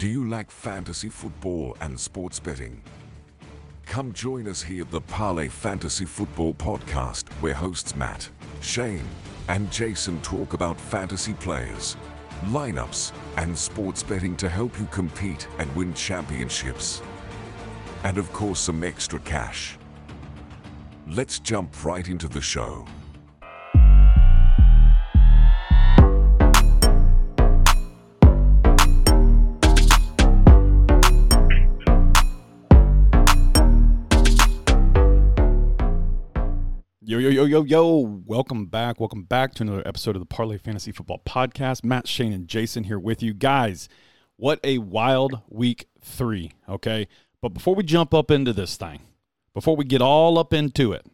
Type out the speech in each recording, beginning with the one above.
Do you like fantasy football and sports betting? Come join us here at the Parlay Fantasy Football Podcast, where hosts Matt, Shane, and Jason talk about fantasy players, lineups, and sports betting to help you compete and win championships. And of course, some extra cash. Let's jump right into the show. Yo, yo, yo. Welcome back. Welcome back to another episode of the Parlay Fantasy Football Podcast. Matt, Shane, and Jason here with you. Guys, what a wild week three, okay? But before we jump up into this thing, before we get all up into it,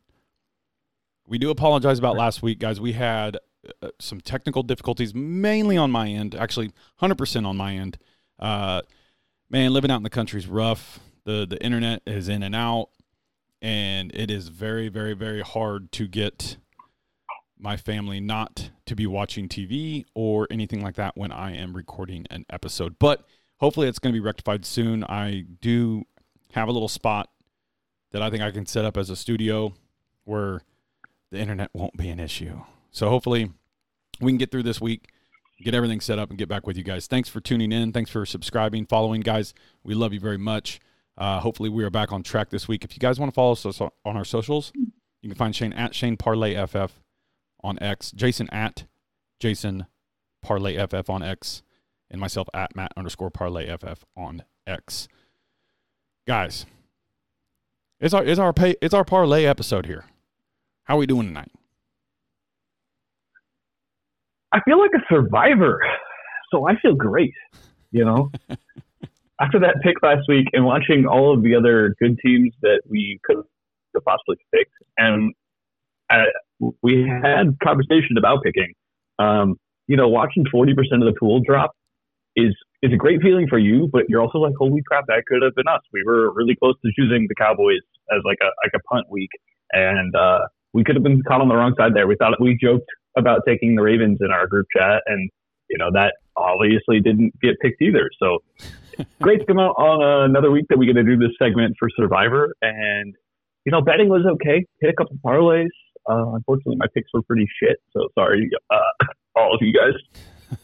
we do apologize about last week, guys. We had uh, some technical difficulties, mainly on my end, actually 100% on my end. Uh, man, living out in the country is rough. The, the internet is in and out and it is very very very hard to get my family not to be watching TV or anything like that when I am recording an episode. But hopefully it's going to be rectified soon. I do have a little spot that I think I can set up as a studio where the internet won't be an issue. So hopefully we can get through this week, get everything set up and get back with you guys. Thanks for tuning in. Thanks for subscribing, following guys. We love you very much. Uh, hopefully, we are back on track this week. If you guys want to follow us on our socials, you can find Shane at Shane Parlay FF on X, Jason at Jason Parlay FF on X, and myself at Matt underscore Parlay FF on X. Guys, it's our it's our pay it's our parlay episode here. How are we doing tonight? I feel like a survivor, so I feel great. You know, after that pick last week and watching all of the other good teams that we could have possibly picked, and I, we had conversation about picking. Um, you know, watching forty percent of the pool drop is is a great feeling for you, but you're also like, holy crap, that could have been us. We were really close to choosing the Cowboys as like a like a punt week, and uh, we could have been caught on the wrong side there. We thought we joked about taking the Ravens in our group chat, and you know that obviously didn't get picked either. So great to come out on uh, another week that we get to do this segment for Survivor. And, you know, betting was okay. Hit a couple parlays. Uh, unfortunately, my picks were pretty shit. So sorry, uh, all of you guys.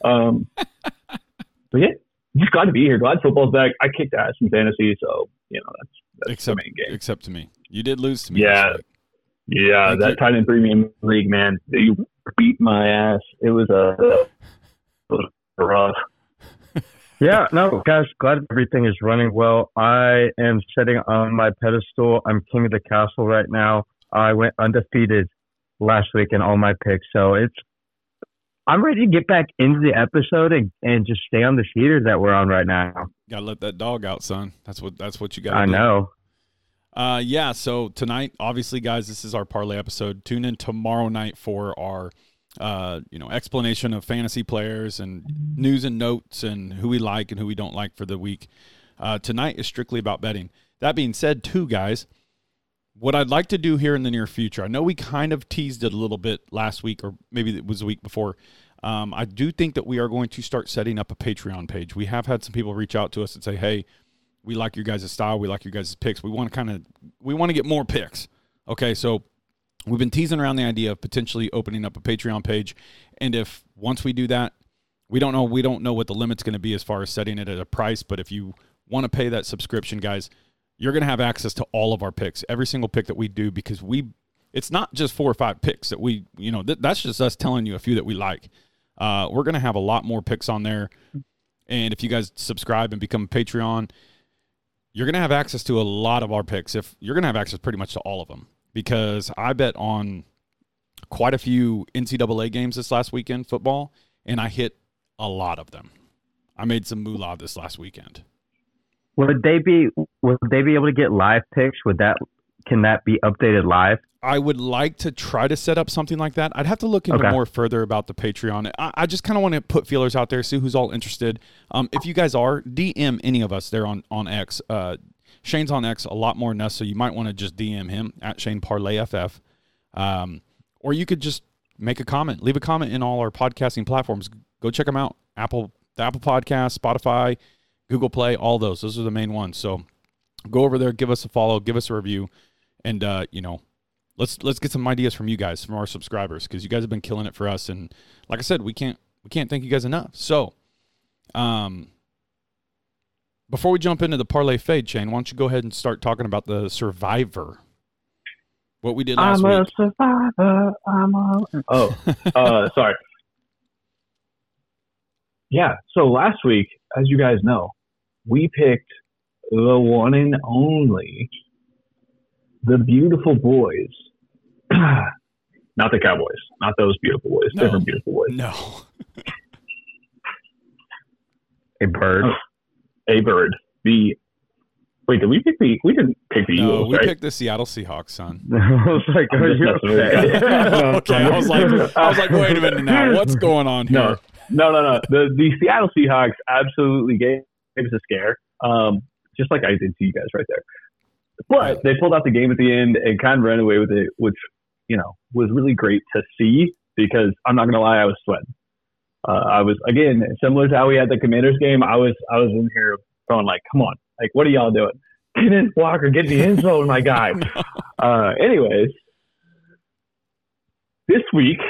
Um, but yeah, just glad to be here. Glad football's back. I kicked ass in fantasy. So, you know, that's, that's except, the main game. Except to me. You did lose to me. Yeah. Yeah. Thank that you. tight end premium league, man. You beat my ass. It was a, it was yeah, no, guys, glad everything is running well. I am sitting on my pedestal. I'm king of the castle right now. I went undefeated last week in all my picks, so it's. I'm ready to get back into the episode and, and just stay on the heater that we're on right now. Gotta let that dog out, son. That's what that's what you got. I do. know. Uh, yeah. So tonight, obviously, guys, this is our parlay episode. Tune in tomorrow night for our uh, you know, explanation of fantasy players and news and notes and who we like and who we don't like for the week. Uh, tonight is strictly about betting. That being said, too, guys, what I'd like to do here in the near future, I know we kind of teased it a little bit last week, or maybe it was the week before. Um, I do think that we are going to start setting up a Patreon page. We have had some people reach out to us and say, "Hey, we like your guys' style. We like your guys' picks. We want to kind of we want to get more picks." Okay, so we've been teasing around the idea of potentially opening up a Patreon page. And if once we do that, we don't know we don't know what the limit's going to be as far as setting it at a price, but if you want to pay that subscription, guys, you're going to have access to all of our picks, every single pick that we do because we it's not just four or five picks that we, you know, th- that's just us telling you a few that we like. Uh, we're going to have a lot more picks on there. And if you guys subscribe and become a Patreon, you're going to have access to a lot of our picks. If you're going to have access pretty much to all of them because I bet on quite a few NCAA games this last weekend, football, and I hit a lot of them. I made some moolah this last weekend. Would they be would they be able to get live picks? Would that can that be updated live? I would like to try to set up something like that. I'd have to look into okay. more further about the Patreon. I, I just kind of want to put feelers out there, see who's all interested. Um, if you guys are, DM any of us there on on X. Uh, Shane's on X a lot more than us, so you might want to just DM him at Shane Parlay FF. Um, or you could just make a comment, leave a comment in all our podcasting platforms. Go check them out. Apple, the Apple Podcast, Spotify. Google Play, all those. Those are the main ones. So go over there, give us a follow, give us a review, and uh, you know, let's let's get some ideas from you guys, from our subscribers, because you guys have been killing it for us. And like I said, we can't we can't thank you guys enough. So, um, before we jump into the parlay fade, Shane, why don't you go ahead and start talking about the Survivor? What we did last I'm a survivor. I'm a. Oh, uh, sorry. Yeah. So last week, as you guys know, we picked the one and only, the beautiful boys. not the Cowboys. Not those beautiful boys. No. Different beautiful boys. No. A bird. A bird. The. Wait, did we pick the? We didn't pick the No, Eagles, we right? picked the Seattle Seahawks, son. I was like, I'm are you okay? okay, I was like, I was like, wait a minute now, what's going on here? No, no, no, no. The the Seattle Seahawks absolutely gave, gave us a scare, um, just like I did to you guys right there. But they pulled out the game at the end and kind of ran away with it, which you know was really great to see. Because I'm not gonna lie, I was sweating. Uh, I was again similar to how we had the Commanders game. I was I was in here going like, come on, like what are y'all doing? Get in, Walker, get the end zone, my guy. Uh, anyways, this week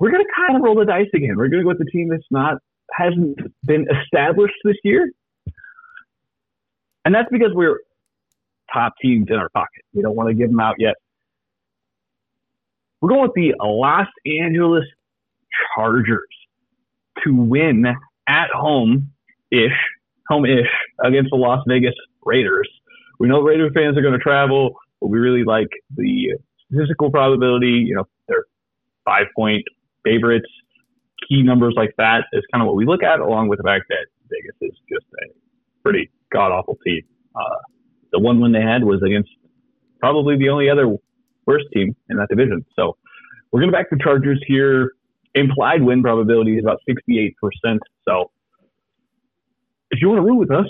we're gonna kind of roll the dice again. We're gonna go with the team that's not hasn't been established this year, and that's because we're top teams in our pocket. We don't want to give them out yet. We're going with the Los Angeles Chargers to win at home ish, home ish against the Las Vegas Raiders. We know Raider fans are going to travel, but we really like the statistical probability. You know, they're five point favorites, key numbers like that is kind of what we look at, along with the fact that Vegas is just a pretty god awful team. Uh, the one win they had was against probably the only other worst team in that division. So we're going to back the Chargers here. Implied win probability is about 68%. So if you want to root with us,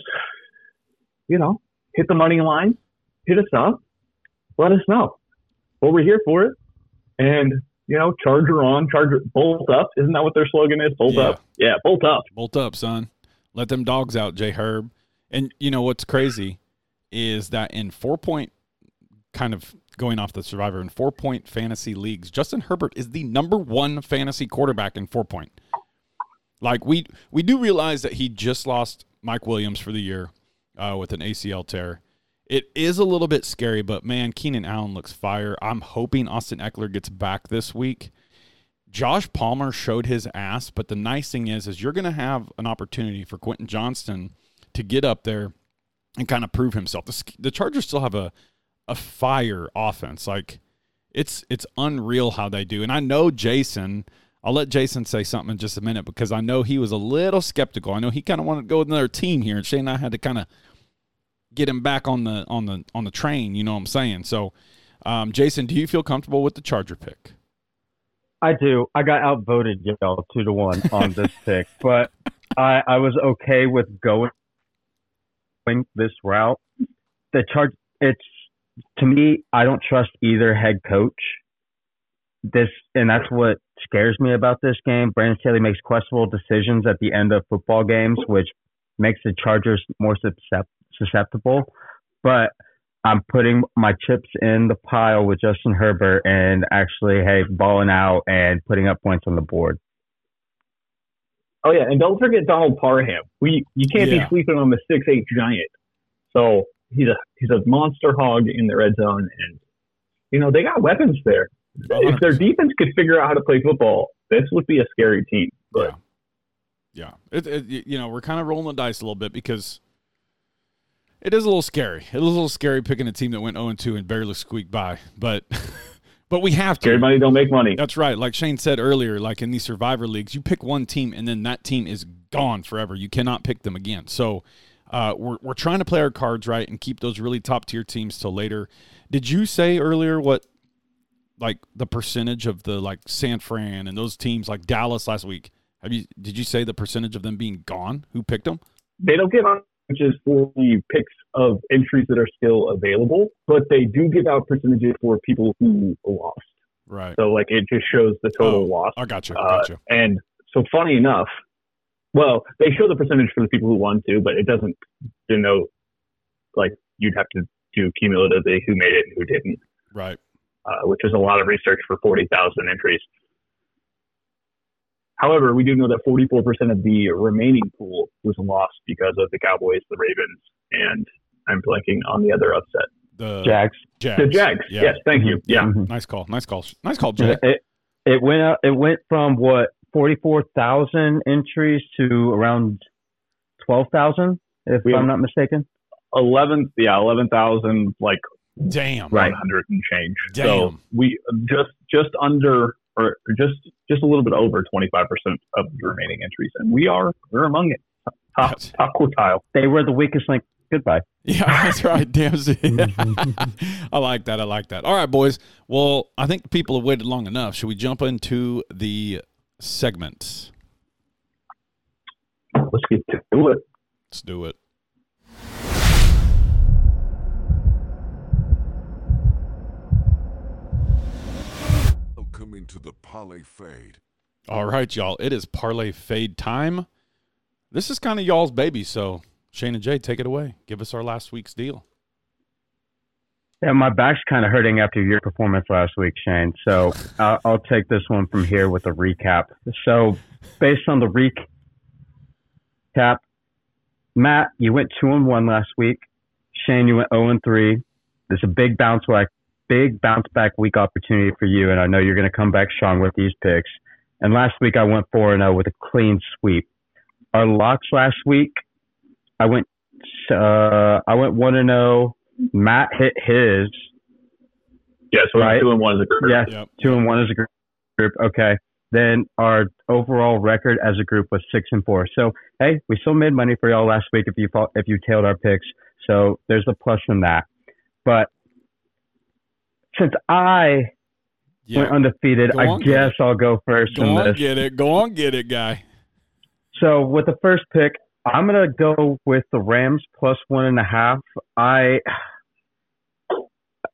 you know, hit the money line, hit us up, let us know. Well, we're here for it. And, you know, Charger on, Charger, bolt up. Isn't that what their slogan is? Bolt Yeah. up. Yeah, bolt up. Bolt up, son. Let them dogs out, J Herb. And you know what's crazy is that in four point kind of going off the survivor in four point fantasy leagues, Justin Herbert is the number one fantasy quarterback in four point. Like we we do realize that he just lost Mike Williams for the year uh, with an ACL tear. It is a little bit scary, but man, Keenan Allen looks fire. I'm hoping Austin Ekeler gets back this week. Josh Palmer showed his ass, but the nice thing is, is you're going to have an opportunity for Quentin Johnston to get up there and kind of prove himself. The, the Chargers still have a a fire offense. Like it's it's unreal how they do. And I know Jason. I'll let Jason say something in just a minute because I know he was a little skeptical. I know he kind of wanted to go with another team here, and Shane and I had to kind of get him back on the on the on the train. You know what I'm saying? So, um, Jason, do you feel comfortable with the Charger pick? I do. I got outvoted, y'all, two to one on this pick, but I I was okay with going this route. The charge. It's to me. I don't trust either head coach. This and that's what scares me about this game. Brandon Staley makes questionable decisions at the end of football games, which makes the Chargers more susceptible. But I'm putting my chips in the pile with Justin Herbert and actually, hey, balling out and putting up points on the board. Oh yeah, and don't forget Donald Parham. We you can't Yeah. be sleeping on the six eight giant. So he's a he's a monster hog in the red zone, and you know they got weapons there. If their defense could figure out how to play football, this would be a scary team. But Yeah, yeah. It, it, you know, we're kind of rolling the dice a little bit because it is a little scary. It is a little scary picking a team that went 0 2 and barely squeaked by, but but we have to. money don't make money. That's right. Like Shane said earlier, like in these survivor leagues, you pick one team and then that team is gone forever. You cannot pick them again. So uh, we're we're trying to play our cards right and keep those really top tier teams till later. Did you say earlier what like the percentage of the like San Fran and those teams like Dallas last week? Have you did you say the percentage of them being gone? Who picked them? They don't give out percentages for the picks of entries that are still available, but they do give out percentages for people who lost. Right. So like it just shows the total Oh, loss. I got you. Got you. And so, funny enough, Well, they show the percentage for the people who won too, but it doesn't denote like you'd have to do cumulatively who made it and who didn't, Right. uh, which is a lot of research for 40,000 entries. However, we do know that 44% of the remaining pool was lost because of the Cowboys, the Ravens, and I'm blanking on the other upset. The Jags. Jags. The Jags. Yeah. Yes, thank you. Yeah. Mhm. Nice call. Nice call. Nice call, Jack. It, it went out, it went from what forty four thousand entries to around twelve thousand, if We I'm not mistaken. 11, yeah, 11,000, like Damn. Right. 100 and change. Damn. So we just just under or just just a little bit over 25% of the remaining entries, and we are we're among it, top top quartile. They were the weakest link. Goodbye. Yeah, that's right. Damn. I like that. I like that. All right, boys. Well, I think people have waited long enough. Should we jump into the segment? Let's get to it. Let's do it. Welcome into the Parlay Fade. All right, y'all. It is parlay fade time. This is kind of y'all's baby, so Shane and Jay, take it away. Give us our last week's deal. Yeah, my back's kind of hurting after your performance last week, Shane. So I'll, I'll take this one from here with a recap. So, based on the recap, Matt, you went two and one last week. Shane, you went zero and three. There's a big bounce back, big bounce back week opportunity for you, and I know you're going to come back strong with these picks. And last week I went four and zero with a clean sweep. Our locks last week, I went, uh, I went one and zero. Matt hit his. Yeah, so Right. we're two and one as a group. Yeah, Yep. two and one as a group. Okay. Then our overall record as a group was six and four. So hey, we still made money for y'all last week if you fought, if you tailed our picks. So there's a plus from that. But since I Yeah. went undefeated, Go I guess I'll go first Go from on, this. get it. Go on, get it, guy. So with the first pick, I'm gonna go with the Rams plus one and a half. I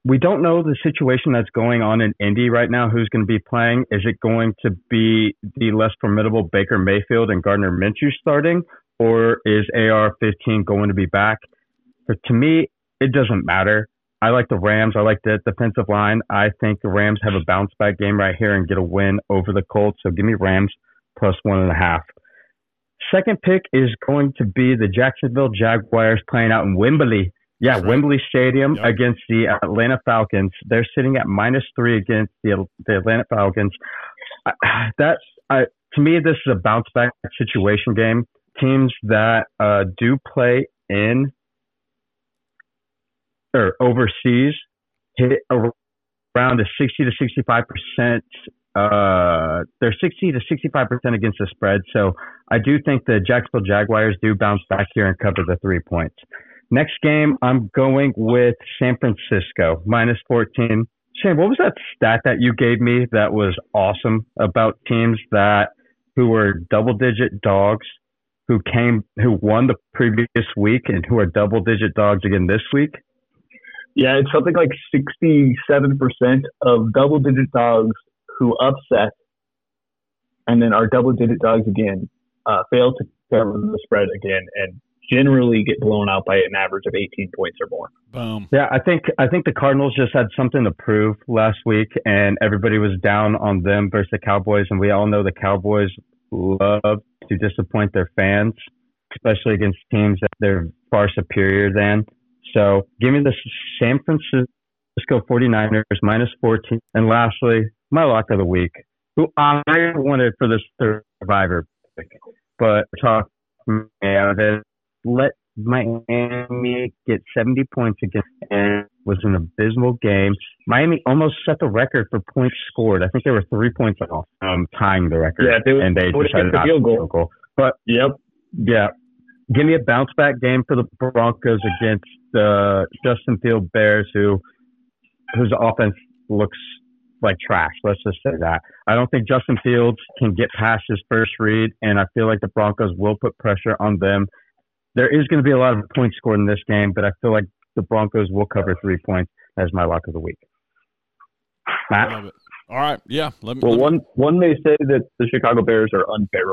we don't know the situation that's going on in Indy right now. Who's going to be playing? Is it going to be the less formidable Baker Mayfield and Gardner Minshew starting, or is AR-15 going to be back? But to me, it doesn't matter. I like the Rams. I like the defensive line. I think the Rams have a bounce back game right here and get a win over the Colts. So give me Rams plus one and a half. Second pick is going to be the Jacksonville Jaguars playing out in Wembley. Yeah, right. Wembley Stadium Yep. against the Atlanta Falcons. They're sitting at minus three against the, the Atlanta Falcons. I- That's I, to me, this is a bounce back situation game. Teams that uh, do play in or overseas hit around a 60 to 65 percent. Uh, they're 60 to 65 percent against the spread. So I do think the Jacksonville Jaguars do bounce back here and cover the three points. Next game, I'm going with San Francisco minus 14. Shane, what was that stat that you gave me that was awesome about teams that who were double digit dogs who came who won the previous week and who are double digit dogs again this week? Yeah, it's something like 67% of double digit dogs who upset and then are double digit dogs again uh, fail to cover the spread again and generally get blown out by an average of 18 points or more. Boom. Yeah, I think I think the Cardinals just had something to prove last week, and everybody was down on them versus the Cowboys, and we all know the Cowboys love to disappoint their fans, especially against teams that they're far superior than. So, give me the San Francisco 49ers minus 14, and lastly, my lock of the week, who I wanted for this Survivor pick, but talk me out of it. Let Miami get 70 points against and was an abysmal game. Miami almost set the record for points scored. I think they were three points off um, tying the record, Yeah, they- and they decided the not field to goal. field goal. But Yep. yeah, give me a bounce back game for the Broncos against the Justin Field Bears, who whose offense looks like trash. Let's just say that. I don't think Justin Fields can get past his first read, and I feel like the Broncos will put pressure on them. There is going to be a lot of points scored in this game, but I feel like the Broncos will cover three points as my lock of the week. Matt? Love it. All right. Yeah. Let me. Well, let me- one one may say that the Chicago Bears are unfair.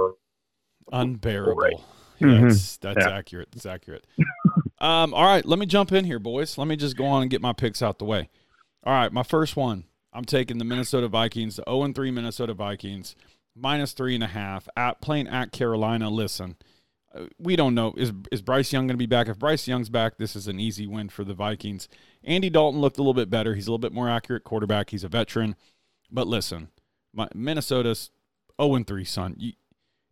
Unbearable. Right. Yeah, Mhm. that's, that's Yeah. accurate. That's accurate. um, all right, let me jump in here, boys. Let me just go on and get my picks out the way. All right, my first one. I'm taking the Minnesota Vikings, the 0 3 Minnesota Vikings, minus three and a half at playing at Carolina. Listen, we don't know is is Bryce Young going to be back? If Bryce Young's back, this is an easy win for the Vikings. Andy Dalton looked a little bit better. He's a little bit more accurate quarterback. He's a veteran. But listen, my, Minnesota's 0 3, son. You,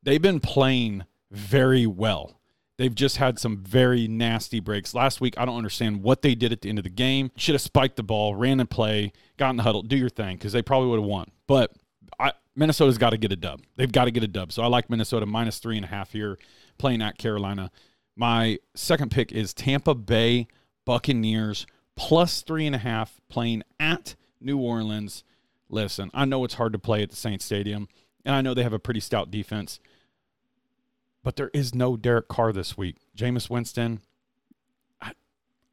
they've been playing very well. They've just had some very nasty breaks. Last week, I don't understand what they did at the end of the game. Should have spiked the ball, ran and play, got in the huddle, do your thing, because they probably would have won. But I, Minnesota's got to get a dub. They've got to get a dub. So I like Minnesota minus three and a half here, playing at Carolina. My second pick is Tampa Bay Buccaneers plus three and a half, playing at New Orleans. Listen, I know it's hard to play at the Saints Stadium, and I know they have a pretty stout defense but there is no Derek Carr this week. Jameis Winston, I,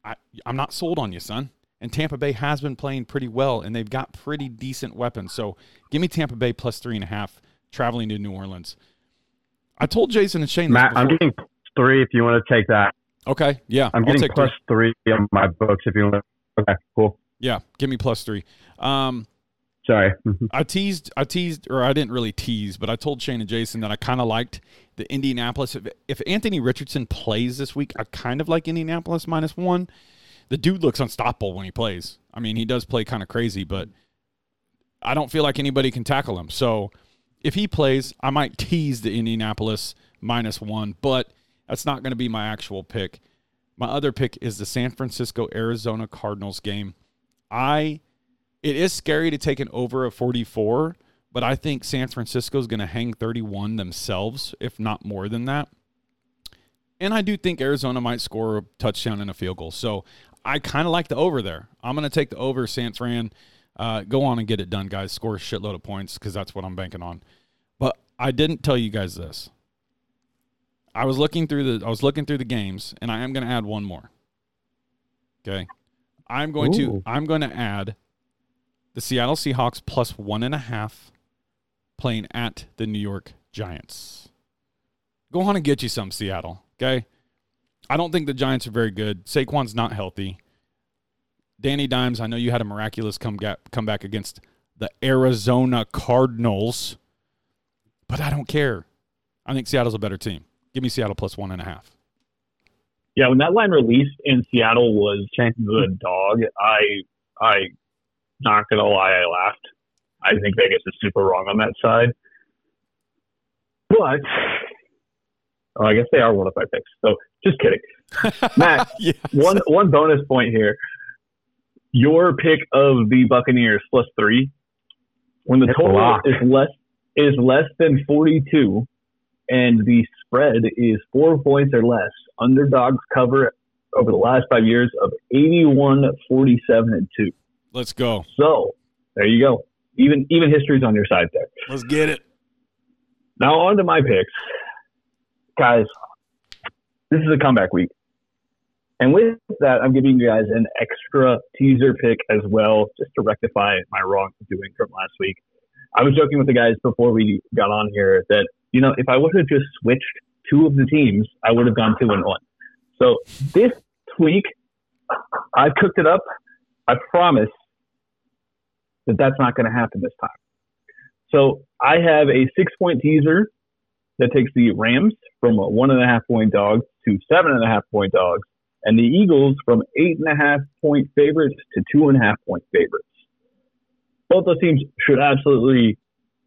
I, I'm not sold on you, son. And Tampa Bay has been playing pretty well, and they've got pretty decent weapons. So give me Tampa Bay plus three and a half traveling to New Orleans. I told Jason and Shane. Matt, I'm getting three if you want to take that. okay. Yeah, I'm getting plus three. three on my books if you want. To. Okay, cool. Yeah, give me plus three. Um, Sorry. I teased, I teased, or I didn't really tease, but I told Shane and Jason that I kind of liked the Indianapolis. If, if Anthony Richardson plays this week, I kind of like Indianapolis minus one. The dude looks unstoppable when he plays. I mean, he does play kind of crazy, but I don't feel like anybody can tackle him. So if he plays, I might tease the Indianapolis minus one, but that's not going to be my actual pick. My other pick is the San Francisco Arizona Cardinals game. I it is scary to take an over of 44, but I think San Francisco is going to hang 31 themselves, if not more than that. And I do think Arizona might score a touchdown and a field goal. So I kind of like the over there. I'm going to take the over, San Fran. Uh, go on and get it done, guys. Score a shitload of points because that's what I'm banking on. But I didn't tell you guys this. I was looking through the I was looking through the games, and I am going to add one more. Okay, I'm going to I'm going to add the Seattle Seahawks plus one and a half playing at the New York Giants. Go on and get you some, Seattle. Okay. I don't think the Giants are very good. Saquon's not healthy. Danny Dimes, I know you had a miraculous come, ga- come back against the Arizona Cardinals, but I don't care. I think Seattle's a better team. Give me Seattle plus one and a half. Yeah, when that line released and Seattle was the hmm. dog, I I not gonna lie, I laughed. I think Vegas is super wrong on that side. But oh, I guess they are one of my picks. So just kidding. Matt, yes. one one bonus point here. Your pick of the Buccaneers plus three, when the It's total lock. is less is less than forty two, and the spread is four points or less. Underdogs cover over the last five years of 81, 47, and two. Let's go. So there you go. Even even history's on your side there. Let's get it. Now on to my picks, guys. This is a comeback week, and with that, I'm giving you guys an extra teaser pick as well, just to rectify my wrongdoing from last week. I was joking with the guys before we got on here that you know if I would have just switched two of the teams, I would have gone two and one. So this week, I've cooked it up. I promise that that's not going to happen this time. So I have a six point teaser that takes the Rams from a one and a half point dogs to seven and a half point dogs, and the Eagles from eight and a half point favorites to two and a half point favorites. Both those teams should absolutely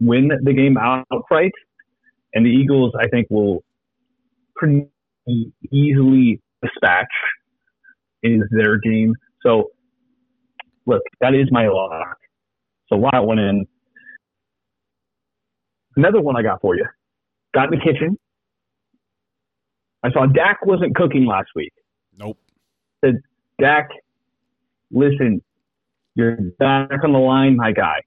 win the game outright, and the Eagles, I think, will pretty easily dispatch is their game. So, look, that is my lock. So lock that one in. Another one I got for you. Got in the kitchen. I saw Dak wasn't cooking last week. Nope. Said, Dak, listen, you're back on the line, my guy.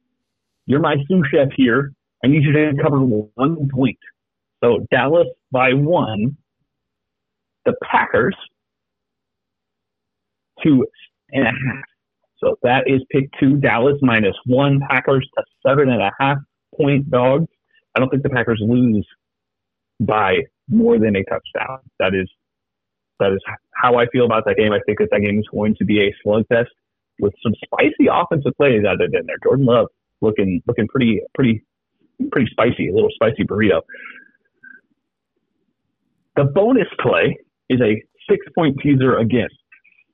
You're my sous chef here. I need you to cover one point. So Dallas by one. The Packers two and a half. So that is pick two. Dallas minus one. Packers to seven and a half point dogs. I don't think the Packers lose by more than a touchdown. That is that is how I feel about that game. I think that that game is going to be a slugfest with some spicy offensive plays added in there. Jordan Love looking looking pretty pretty pretty spicy, a little spicy burrito. The bonus play is a six point teaser again,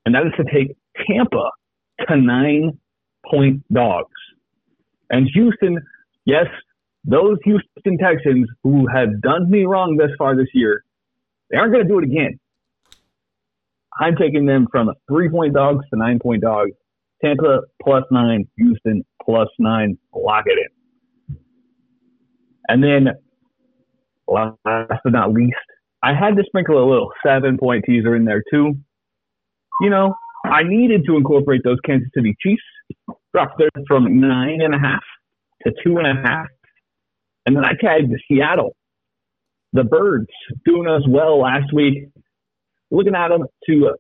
and that is to take Tampa to nine point dogs. And Houston, yes, those Houston Texans who have done me wrong thus far this year, they aren't going to do it again. I'm taking them from three point dogs to nine point dogs. Tampa plus nine, Houston plus nine. Lock it in. And then, last but not least, I had to sprinkle a little seven point teaser in there too. You know, I needed to incorporate those Kansas City Chiefs. Dropped them from nine and a half to two and a half. And then I tagged Seattle. The Birds doing us well last week. Looking at them to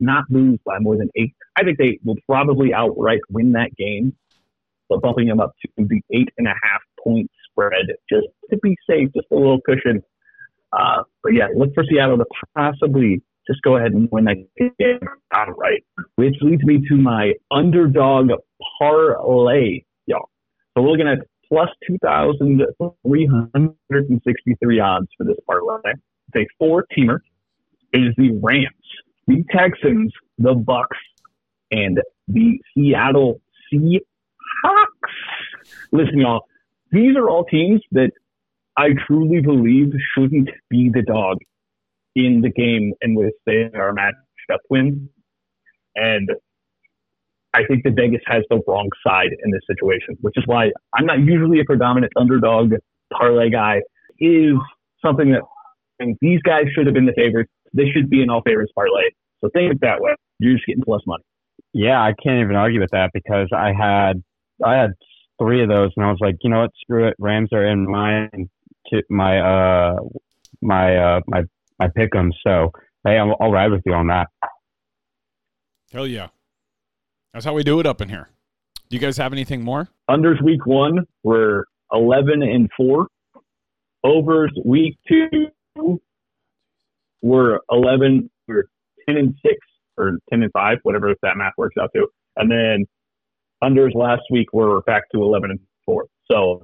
not lose by more than eight. I think they will probably outright win that game, but bumping them up to the eight and a half point spread just to be safe, just a little cushion. Uh, but yeah, look for Seattle to possibly just go ahead and win that game outright, which leads me to my underdog parlay, y'all. So we're looking at plus 2,363 odds for this parlay. It's a four teamer. Is the Rams, the Texans, the Bucs, and the Seattle Seahawks. Listen, y'all, these are all teams that I truly believe shouldn't be the dog in the game in which they are matched up win. And I think that Vegas has the wrong side in this situation, which is why I'm not usually a predominant underdog parlay guy. Is something that these guys should have been the favorites. They should be an all favorites parlay. So think it that way. You're just getting plus money. Yeah, I can't even argue with that because I had I had three of those, and I was like, you know what, screw it. Rams are in my my uh my uh my my pick'em. So hey, I'll, I'll ride with you on that. Hell yeah. That's how we do it up in here. Do you guys have anything more? Unders week one were 11 and 4. Overs week two were 11, we're 10 and 6 or 10 and 5, whatever that math works out to. And then unders last week were back to 11 and 4. So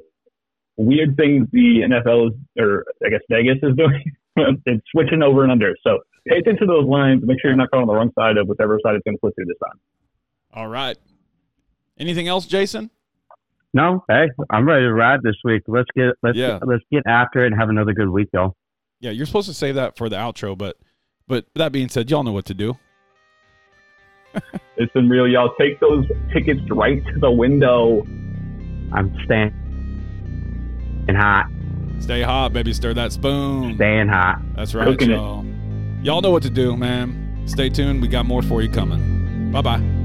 weird things the NFL is, or I guess Vegas is doing. it's switching over and under. So pay attention to those lines. Make sure you're not going on the wrong side of whichever side it's going to flip through this time. All right. Anything else, Jason? No. Hey, I'm ready to ride this week. Let's get let's yeah. get, let's get after it and have another good week, y'all. Yeah, you're supposed to save that for the outro, but but that being said, y'all know what to do. it's been real, y'all. Take those tickets right to the window. I'm staying hot. Stay hot, baby. Stir that spoon. Staying hot. That's right, Cooking y'all. It. Y'all know what to do, man. Stay tuned. We got more for you coming. Bye bye.